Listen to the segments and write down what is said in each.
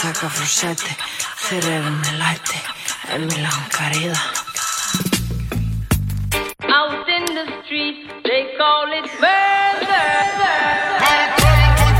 þau taka frá sæti, þeir eru með læti, en mér langar í það. Out in the street, they call it murder.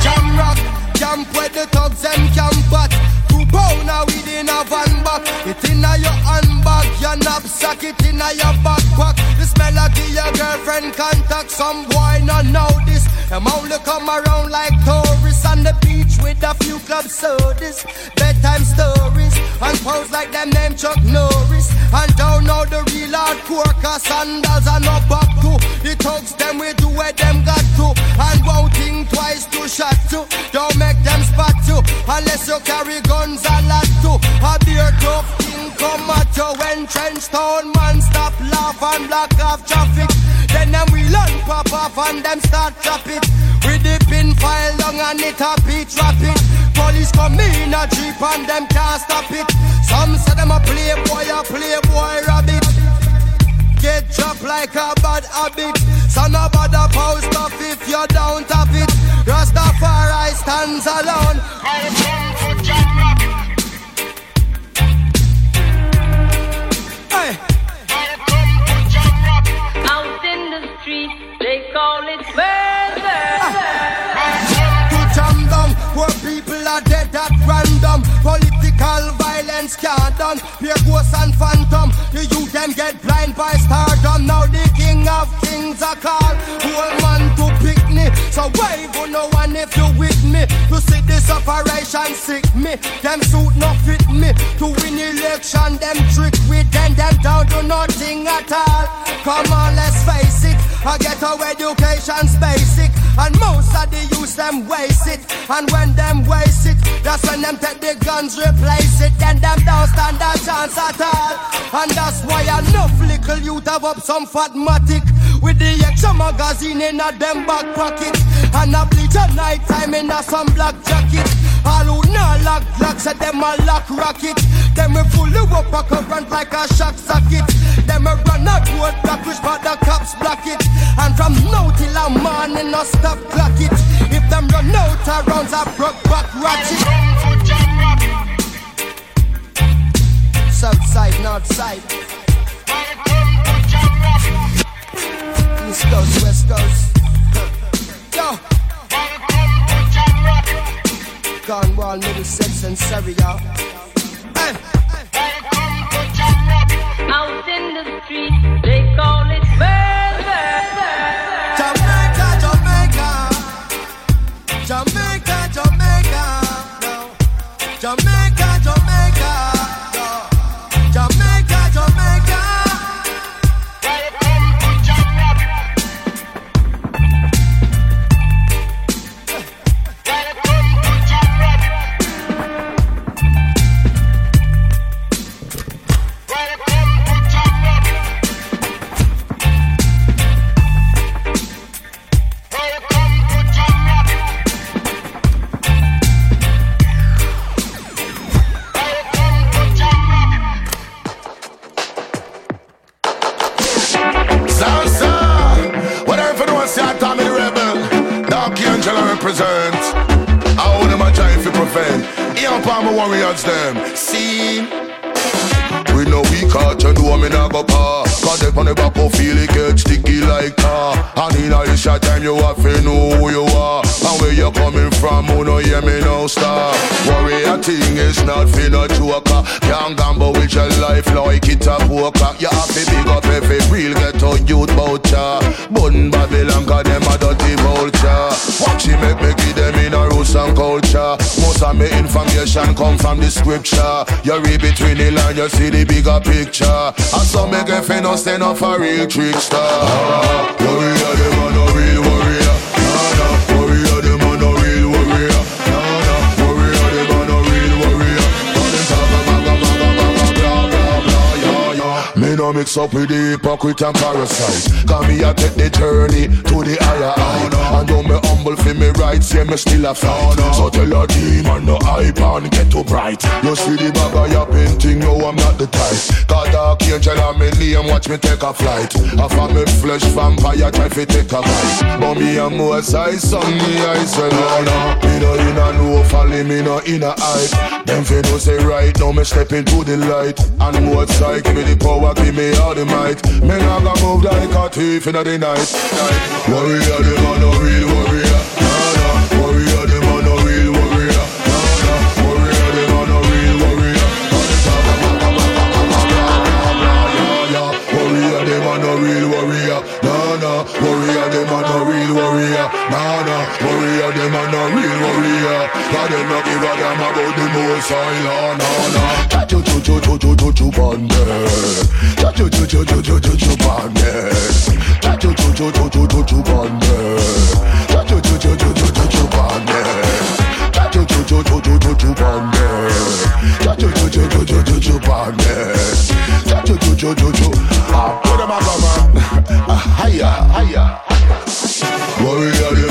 Jam rock, camp where the thugs and camp at. Two pounder within a van back. It inna your handbag, your knapsack, it inna your backpack. This melody your girlfriend contact. Some boy not know this. Them only come around like tourists on the beach with a few club sodas, bedtime stories, and pose like them name Chuck Norris. And don't know the real hardcore, cause sandals are no back to. The thugs them we do where them got to, and won't think twice to shot to. Don't make them spot you, unless you carry guns a lot to. A beer tough thing come at you when trench town man stop laugh and block off traffic. Then them we learn pop off and them start chop it. With the pin file long and it a beat rapid. Police come in a jeep and them can't stop it. Some say them a playboy, a playboy rabbit. Get dropped like a bad habit. So no bother post off if you don't have it. Rastafari stands alone. I come for jam rock. Hey. I come for jam rock. Out in the street, they call it murder. Ah. Violence can't done. Pure ghosts and phantom. The youth them get blind by stardom. Now the king of kings are called. Whole man to pick me. So wave on no one if you with me. To see this operation sick me. Them suit no fit me. To win election, them trick with them. Them down to nothing at all. Come on, let's face it. I get our education's basic, and most of the youth them waste it. And when them waste it, that's when them take the guns, replace it. Then little up some fatmatic with the extra magazine in a them back pocket. And a bleach at night time in a some black jacket. All who not lock locks at them a lock rocket. Them we fully up a current like a shock socket. Them we run a road block which part the cops block it. And from now till a morning no stop clock it. If them run out of rounds I broke back ratchet. South side, north side. East coast, west coast. Yo. Cornwall, Middlesex, and Surrey, y'all. Hey. Out in the street, they call it murder. Jamaica, Jamaica. Jamaica, Jamaica. No. Jamaica, warriors them. See. We know we catch and do me not go pa Cause they on the back of feel it get sticky like tar And in a short time you have to know who you are And where you coming from, who no hear me no stop. Warrior thing is not for no joker. Can't gamble with your life like it a poker. You have to big up every real ghetto youth voucher Bun Babylon cause them a dirty vulture. Watch it make me give them in a roots and culture. Most of me information come from the scripture. You read between the lines, you see the bigger picture. And some make a fin no stand up for real trickster. Warrior, them a no real warrior no mix up with the hypocrite and parasite. Cause me a take the journey to the higher height And though me humble for me rights, yeah me still a fight. So tell a demon no hype and get too bright. You see the bag of your painting, no I'm not the type. Cause dark angel and me name, watch me take a flight. Half of me flesh vampire try fi take a bite. But me a more size, some me I say no no. Me no in a no folly, me no in a hype. Them fi no say right, now me step into the light. And more side, give me the power, me all the might Me not gonna move like a thief in the night Warrior, them a no real warrior Nah, nah. Warrior, them a no real warrior Nah, nah. Warrior, them a no real warrior the. Warrior, them a no real warrior Nah, nah. Warrior, them a no real warrior Nah, nah. Warrior, them a no real warrior Cause them no give a damn about the most high law Nah, nah. Cha chu chu chu chu chu chu chu bande Cha chu chu chu chu chu chu chu bande Cha chu chu chu chu chu chu chu bande Cha chu chu chu chu chu chu chu bande Cha chu chu chu chu chu chu chu bande Cha chu chu chu chu chu chu chu bande Cha chu chu chu chu chu Ah, put them go man Ah, Higher, higher Warrior,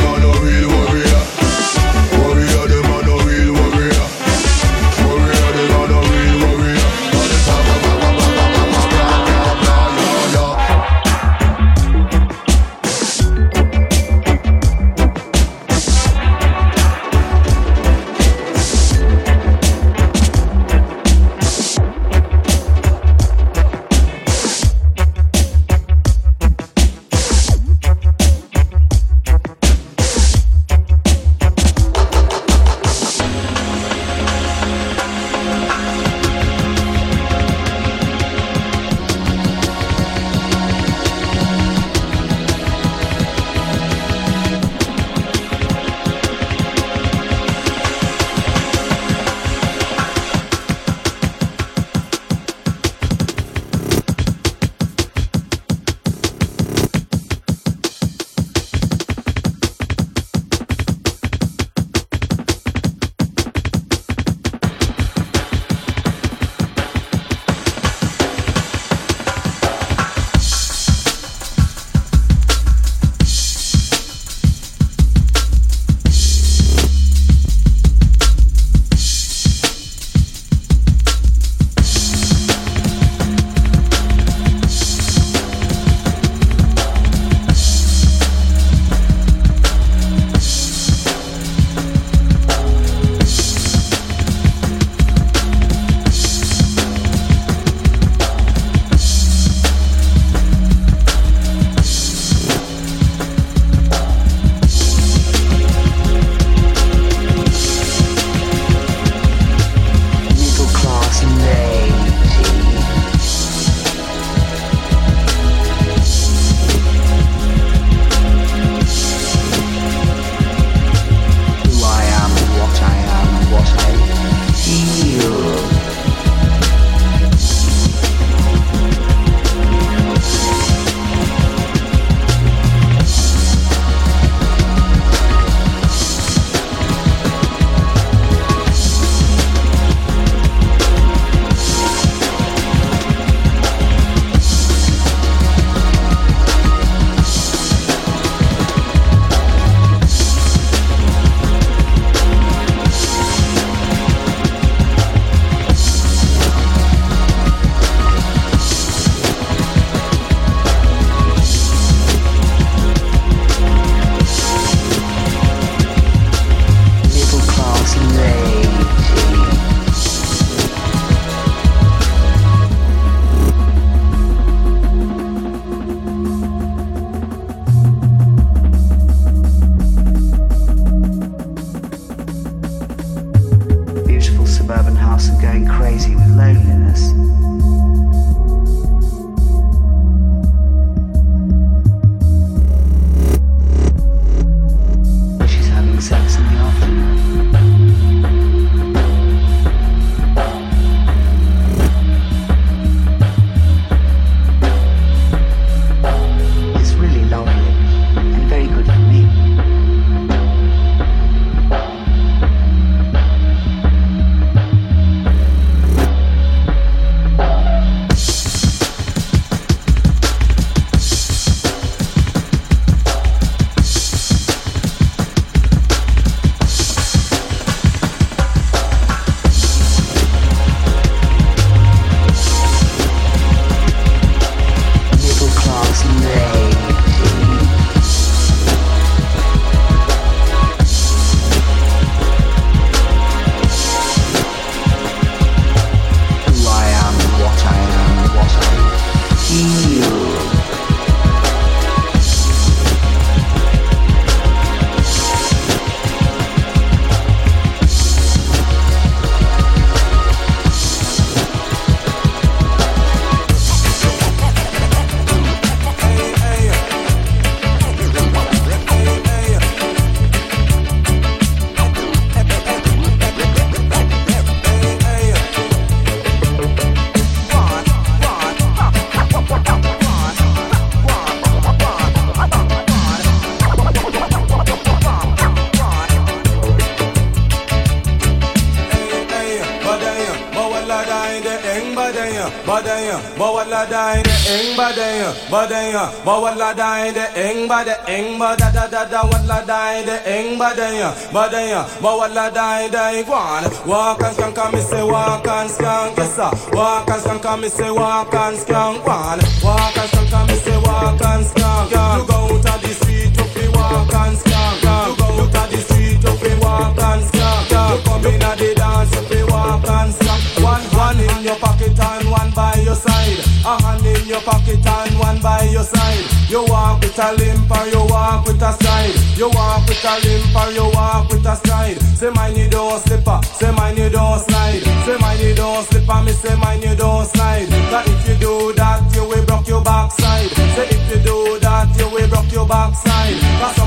bawala die de eng bada eng bada da da da da wala die de eng badaya, badaya, bawala die die gwan. Walk and skank, me say walk and skank, yes sir. Walk and skank, me say walk and skank, gwan. Walk and skank, me say walk and skank. You go out of the street to fi walk and skank. You go out of the street to fi walk and skank. You come in at the dance fi walk and skank. One one in your pocket and one by your side. A hand in your pocket and one by your side. You walk with a limp or you walk with a stride. You walk with a limp or you walk with a stride. Say mine you don't slipper, say mine you don't slide. Say mine you don't slipper, me say mine you don't slide. That if you do that, you will broke your backside. Say if you do that, you will broke your backside. Cause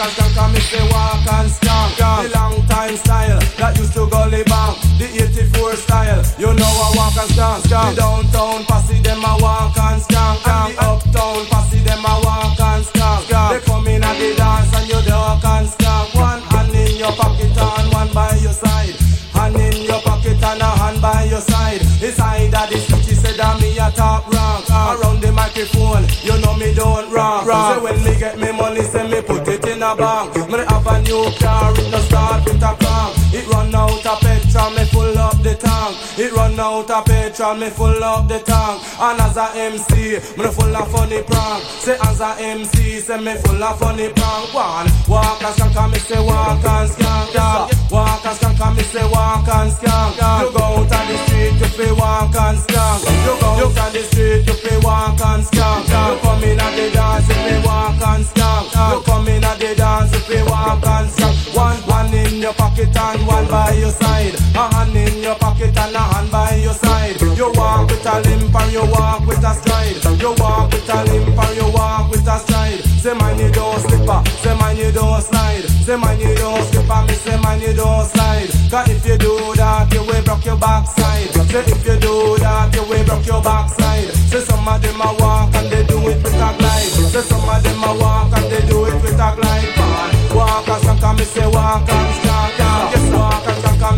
and and me say walk and skank. The long time style that used to go bang. The 84 style, you know I walk and skank. The downtown posse them a walk and skank. And the uptown posse them a walk and skank. They come in at the dance and you duck and skank. One hand in your pocket and one by your side. Hand in your pocket and a hand by your side. Inside of the city said that me a top rank. Around the microphone, you know me don't wrong. Say when me get me money, say me put a bank. Me have a new car, it no start with a crank. It run out of petrol, me full up the tank. It run out of petrol, me full up the tank. And as a MC, me no full of funny prank. Say as a MC, say me full of funny prank. One walk and skank, and me say walk and skank. Yeah. Walk and skank, and me say walk and skank. You go out on the street, you feel walk and skank. You go out on the street, you feel walk and skank. You come in at the dance, you feel walk and skank. You come in at dance, you walk and. One, one in your pocket and one by your side. A hand in your pocket and a hand by your side. You walk with a limp and you walk with a stride. You walk with a limp and you walk with a stride. Say man you don't slipper, say man you don't slide. Say man you don't skip and me say man you don't slide. Cause if you do that, you will broke your backside. Say if you do that, you will broke your backside. Say some of them a walk and they do it with a glide. Say some of them a walk and they do it with a glide. Walk and and me say walk and skank.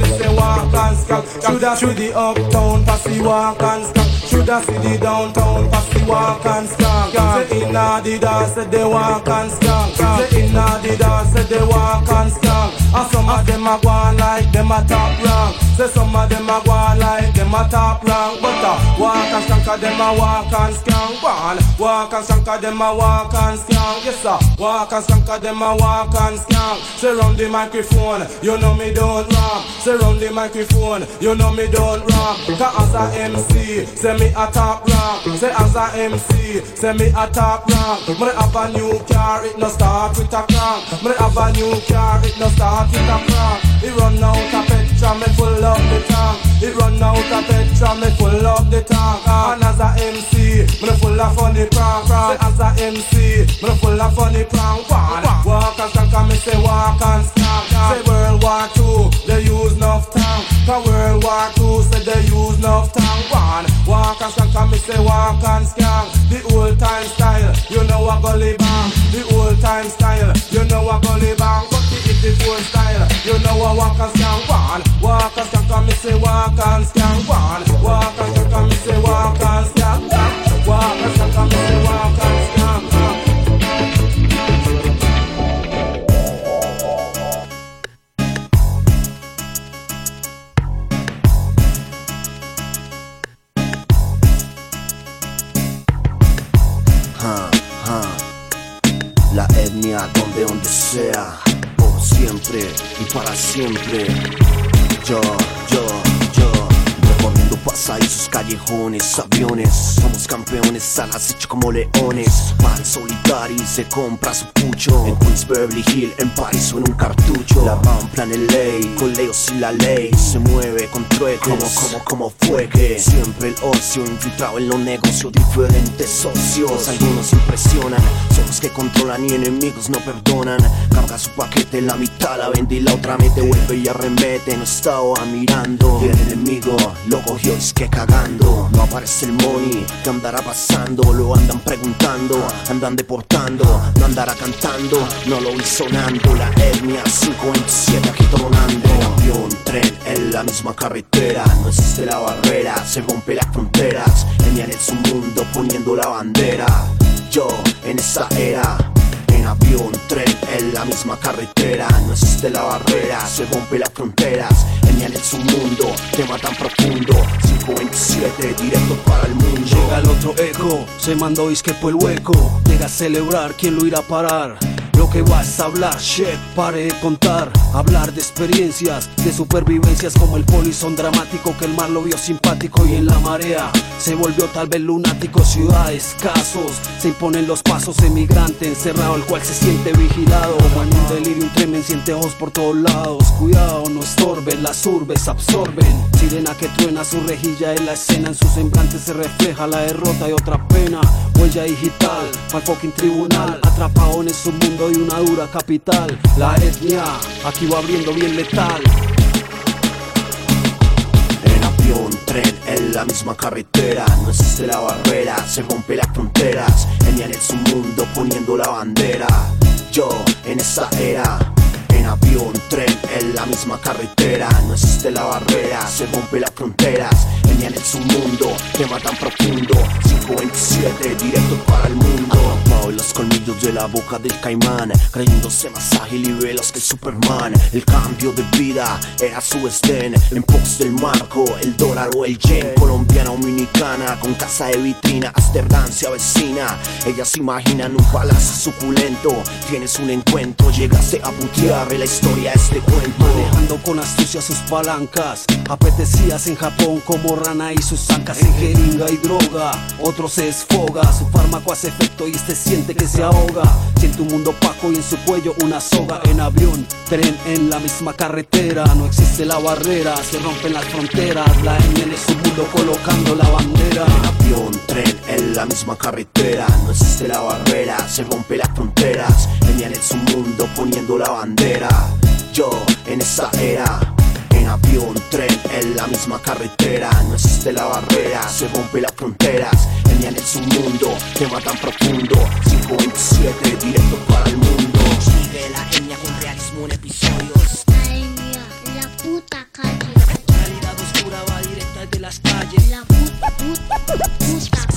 Me say walk and skank. Shoulda see the uptown posse walk and skank. Shoulda see the downtown posse walk and skank. Say inna the dance they walk and skank. Say inna the dance they walk and skank. And some of them a go like them a top rank. Say some of them a go like them a top rank, but uh, walk and skank them a walk and skank. One walk and skank them a walk and skank. Yes sir, walk and skank them a walk and skank. Say round the microphone, you know me don't rap. Say round the microphone, you know me don't rap. Cause as a MC, say me a top rank. Say as a MC, say me a top rank. Me have a new car, it no start with a crank. Me have a new car, it no start with a crank. It run out of petrol, me full up the tank. It run out of petrol, me full up the tank. Ah. And as a MC, me full of funny prank. Say as a MC, me full of funny prank. One walk and stank, me say walk and stank. Say World War Two, they use enough tank. Cause World War Two said they use enough tank. One walk and stank, me say walk and skank. The old time style, you know a gully bang. The old time style, you know a gully bang. The it is old style, you know a walk and skank. One walk and skank, and me say walk and skank. One walk and skank, and me say walk and skank. Walk and skank, and me say walk and skank. Ja, ja. La etnia donde donde sea, por siempre y para siempre. Yo, yo, yo, recorriendo pasadizos, callejones, aviones. Somos campeones al acecho como leones. Mal solitario y se compra su pucho. En Queens, Beverly Hill, en París o en un cartucho. La rampla en ley, con leo sin la ley. Se mueve con trueques. Como, como, como fue siempre el ocio infiltrado en los negocios. Diferentes socios, algunos impresionan. Son los que controlan y enemigos no perdonan. Su paquete, la mitad la vende y la otra mete. Vuelve y arremete, no estaba mirando. Y el enemigo lo cogió, es que cagando. No aparece el money, ¿qué andará pasando? Lo andan preguntando, andan deportando. No andará cantando, no lo vi sonando. La etnia 527 aquí tronando. Avión, tren, en la misma carretera. No existe la barrera, se rompe las fronteras. Etnia en su mundo poniendo la bandera. Yo en esa era. En avión, tren, en la misma carretera. No existe la barrera, se rompe las fronteras. Genial en su mundo, tema tan profundo. 527, directo para el mundo. Llega el otro eco, se mandó isque por el hueco. Llega a celebrar, ¿quién lo irá a parar? Lo que vas a hablar, shit, pare de contar. Hablar de experiencias, de supervivencias Como el polizón dramático que el mar lo vio simpático Y en la marea se volvió tal vez lunático. Ciudades, casos, se imponen los pasos Emigrante encerrado, el cual se siente vigilado. En un delirio, un tremen, siente ojos por todos lados. Cuidado, no estorben, las urbes absorben. Sirena que truena su rejilla en la escena En su semblante se refleja la derrota y otra pena. Huella digital, pa'l fucking tribunal Atrapado en su mundo una dura capital. La etnia, aquí va abriendo bien letal. En avión, tren, en la misma carretera. No existe la barrera, se rompe las fronteras. Genial en su mundo poniendo la bandera. Yo en esa era avión, tren, en la misma carretera. No existe la barrera, se rompe las fronteras. Genial en su mundo, tema tan profundo. 527, directo para el mundo. Atrapado en los colmillos de la boca del caimán. Creyéndose más ágil y veloz que Superman. El cambio de vida era su estén. En pos del marco, el dólar o el yen. Colombiana o dominicana, con casa de vitrina Amsterdam se avecina Ellas imaginan un palacio suculento. Tienes un encuentro, llegaste a putear la historia este cuento Manejando con astucia sus palancas. Apetecías en Japón como rana y sus zancas En jeringa y droga, otro se desfoga Su fármaco hace efecto y este siente que se ahoga. Siente un mundo opaco y en su cuello una soga. En avión, tren en la misma carretera. No existe la barrera, se rompen las fronteras. La N en su mundo colocando la bandera. En avión, tren, en la misma carretera. No existe la barrera, se rompe las fronteras. En su mundo poniendo la bandera Yo en esa era. En avión, tren, en la misma carretera. No existe la barrera, se rompe las fronteras. Genial en su mundo, tema tan profundo. 527, directo para el mundo. Sigue la etnia con realismo en episodios. La la puta calle. Realidad oscura va directa de las calles. La puta, puta, puta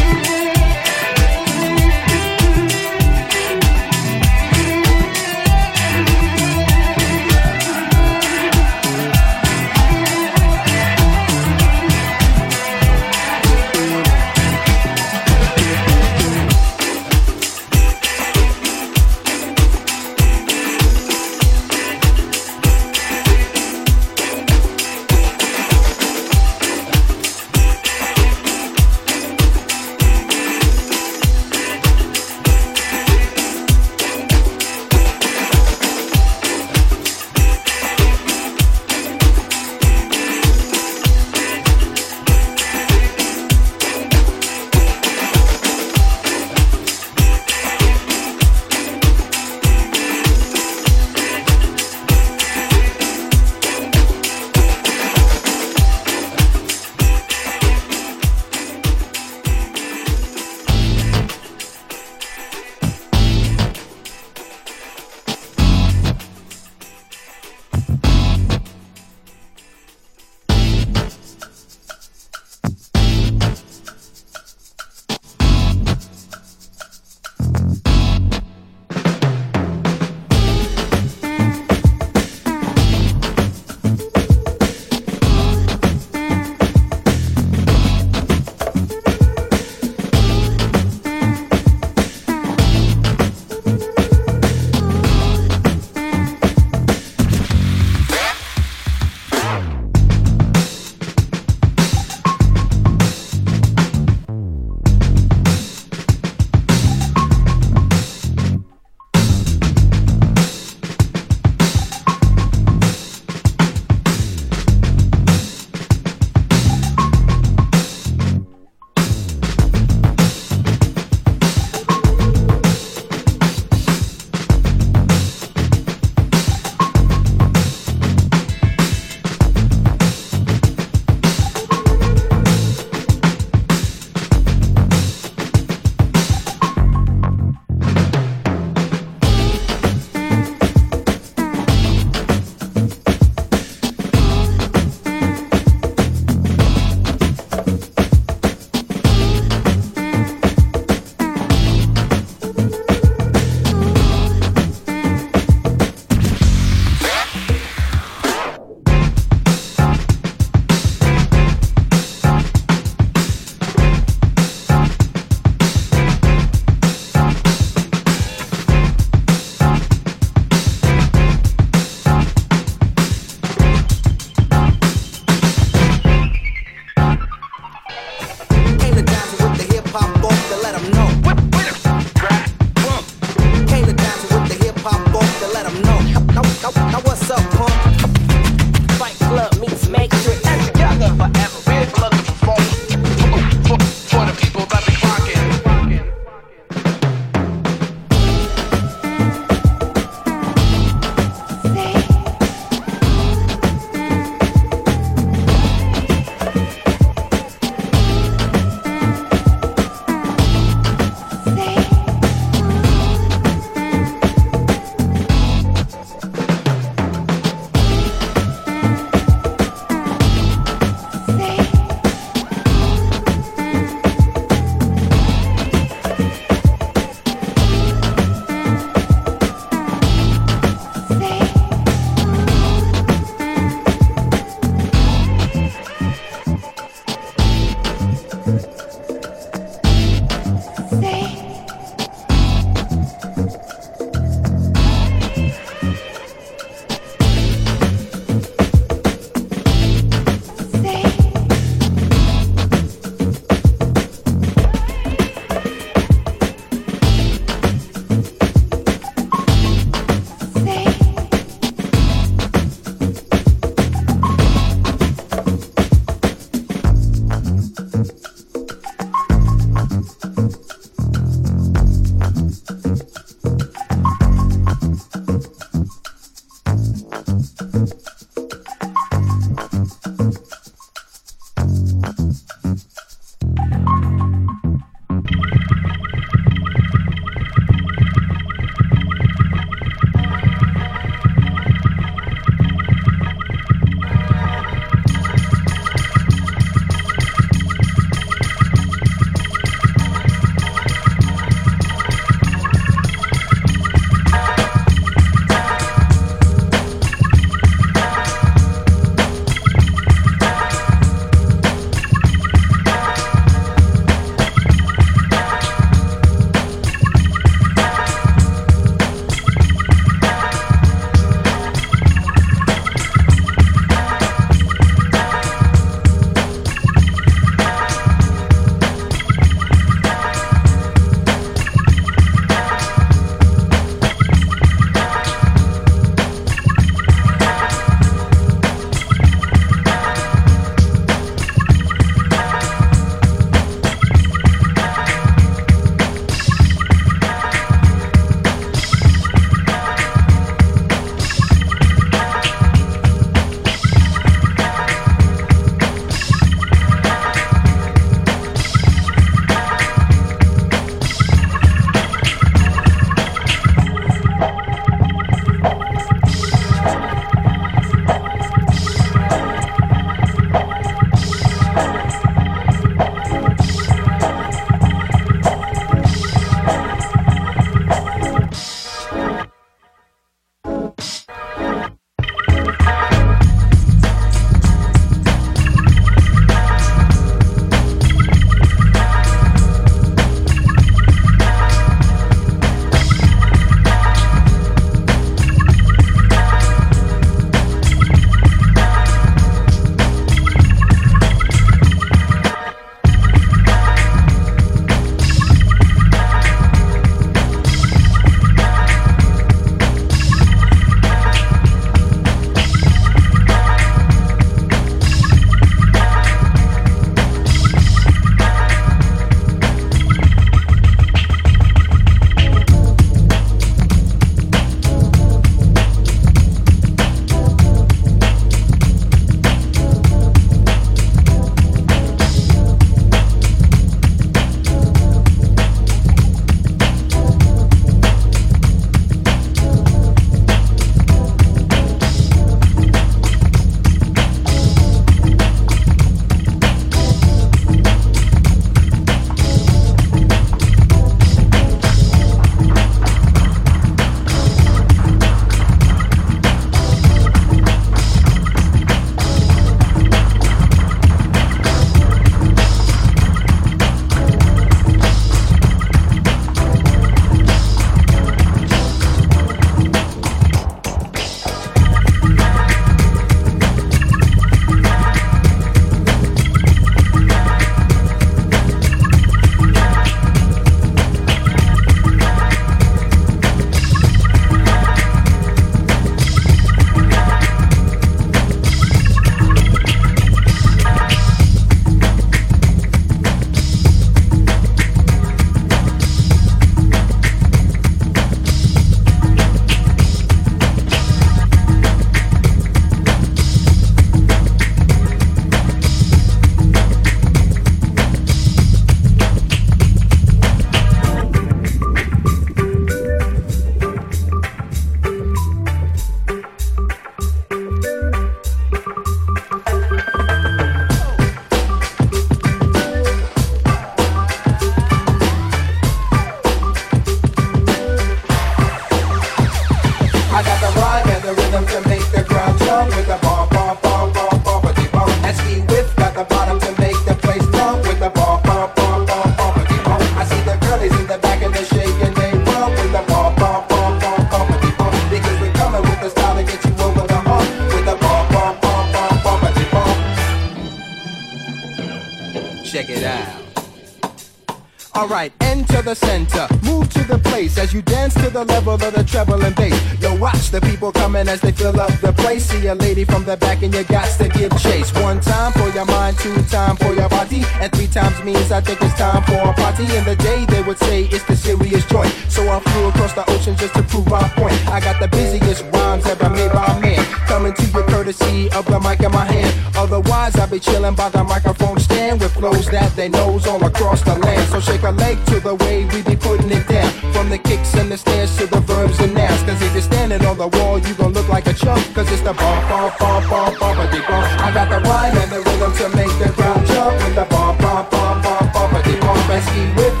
Enter the center, move to the place as you dance to the level of the treble and bass. Yo, watch the people coming as they fill up the place. See a lady from the back and you got to give chase. One time for your mind, two time for your body, and three times means I think it's time for a party. In the day they would say it's the serious joint. So I flew across the ocean just to prove my point. I got the busiest rhymes ever made by a man. Coming to you courtesy of the mic in my hand. Otherwise I'd be chilling by the microphone stand with flows that they knows all across the land. So shake a leg to the way we be putting it down. From the kicks and the stands to the verbs and nouns. Cause if you're standing on the wall, you gon' look like a chump. Cause it's the bump, bump, bump, bump, bump, bump, bump. I got the rhyme and the rhythm to make the ground jump. With the bump, bump, bump, bump, bump, bump. And ski whip, got the bottom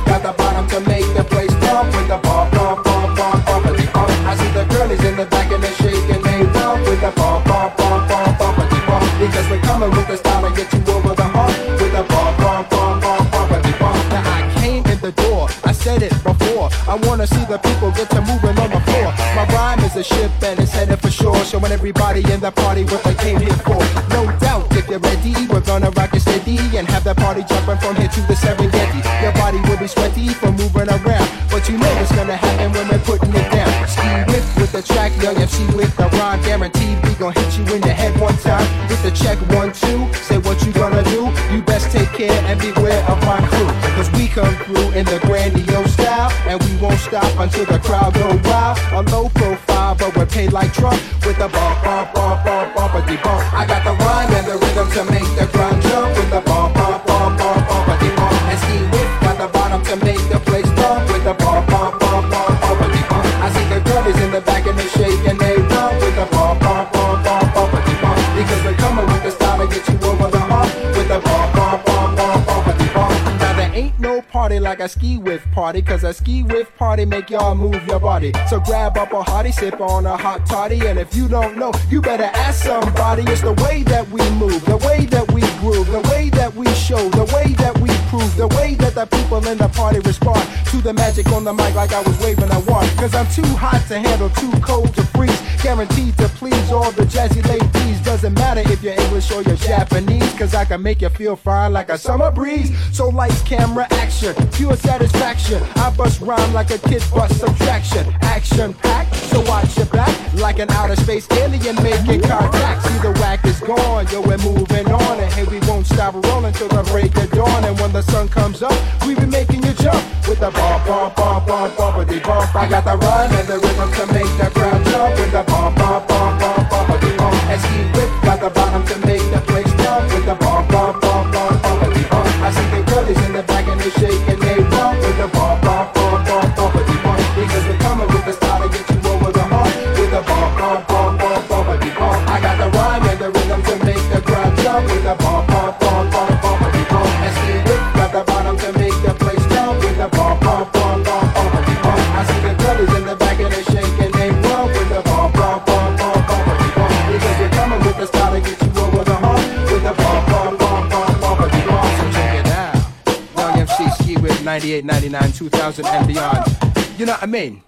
I wanna see the people get to moving on the floor. My rhyme is a ship and it's headed for shore, showing everybody in the party what they came here for. No doubt, if you're ready, we're gonna rock it steady and have that party jumping from here to the Serengeti. Your body will be sweaty from moving around, but you know what's gonna happen when we're putting it down. Ski whip with the track, young MC with the rhyme, guaranteed we gon' hit you in the head one time. With the check one two, say what you gonna do. You best take care and beware of my crew, cause we come through in the grandiose won't stop until the crowd go wild. A low profile, but we're paid like Trump with the bump, bump, bump, bump, bumpity bump. I got the rhyme and the rhythm to make the ground jump with the bump, bump, bump, like a Skeewiff party, cause a Skeewiff party make y'all move your body. So grab up a hottie, sip on a hot toddy, and if you don't know, you better ask somebody. It's the way that we move, the way that we groove, the way that we show, the way that we prove, the way that the people in the party respond to the magic on the mic like I was waving a wand. Cause I'm too hot to handle, too cold to freeze. Guaranteed to please all the jazzy ladies. Doesn't matter if you're English or you're Japanese, cause I can make you feel fine like a summer breeze. So lights, camera, action, satisfaction. I bust rhyme like a kid bust subtraction. Action packed, so watch your back. Like an outer space alien making contact. See the whack is gone, yo, we're moving on. And hey, we won't stop rolling till the break of dawn. And when the sun comes up, we be making you jump with the bump, bump, bump, bump, bumpity bump. I got the run and the rhythm to make the crowd jump with the bump, bump, bump, bump, bumpity bump. And ski whip got the bottom to make the place jump with the bump, bump, bump, bump, bumpity bump. I see the girlies in the back and they shake 98, 99, 2000 and beyond. You know what I mean?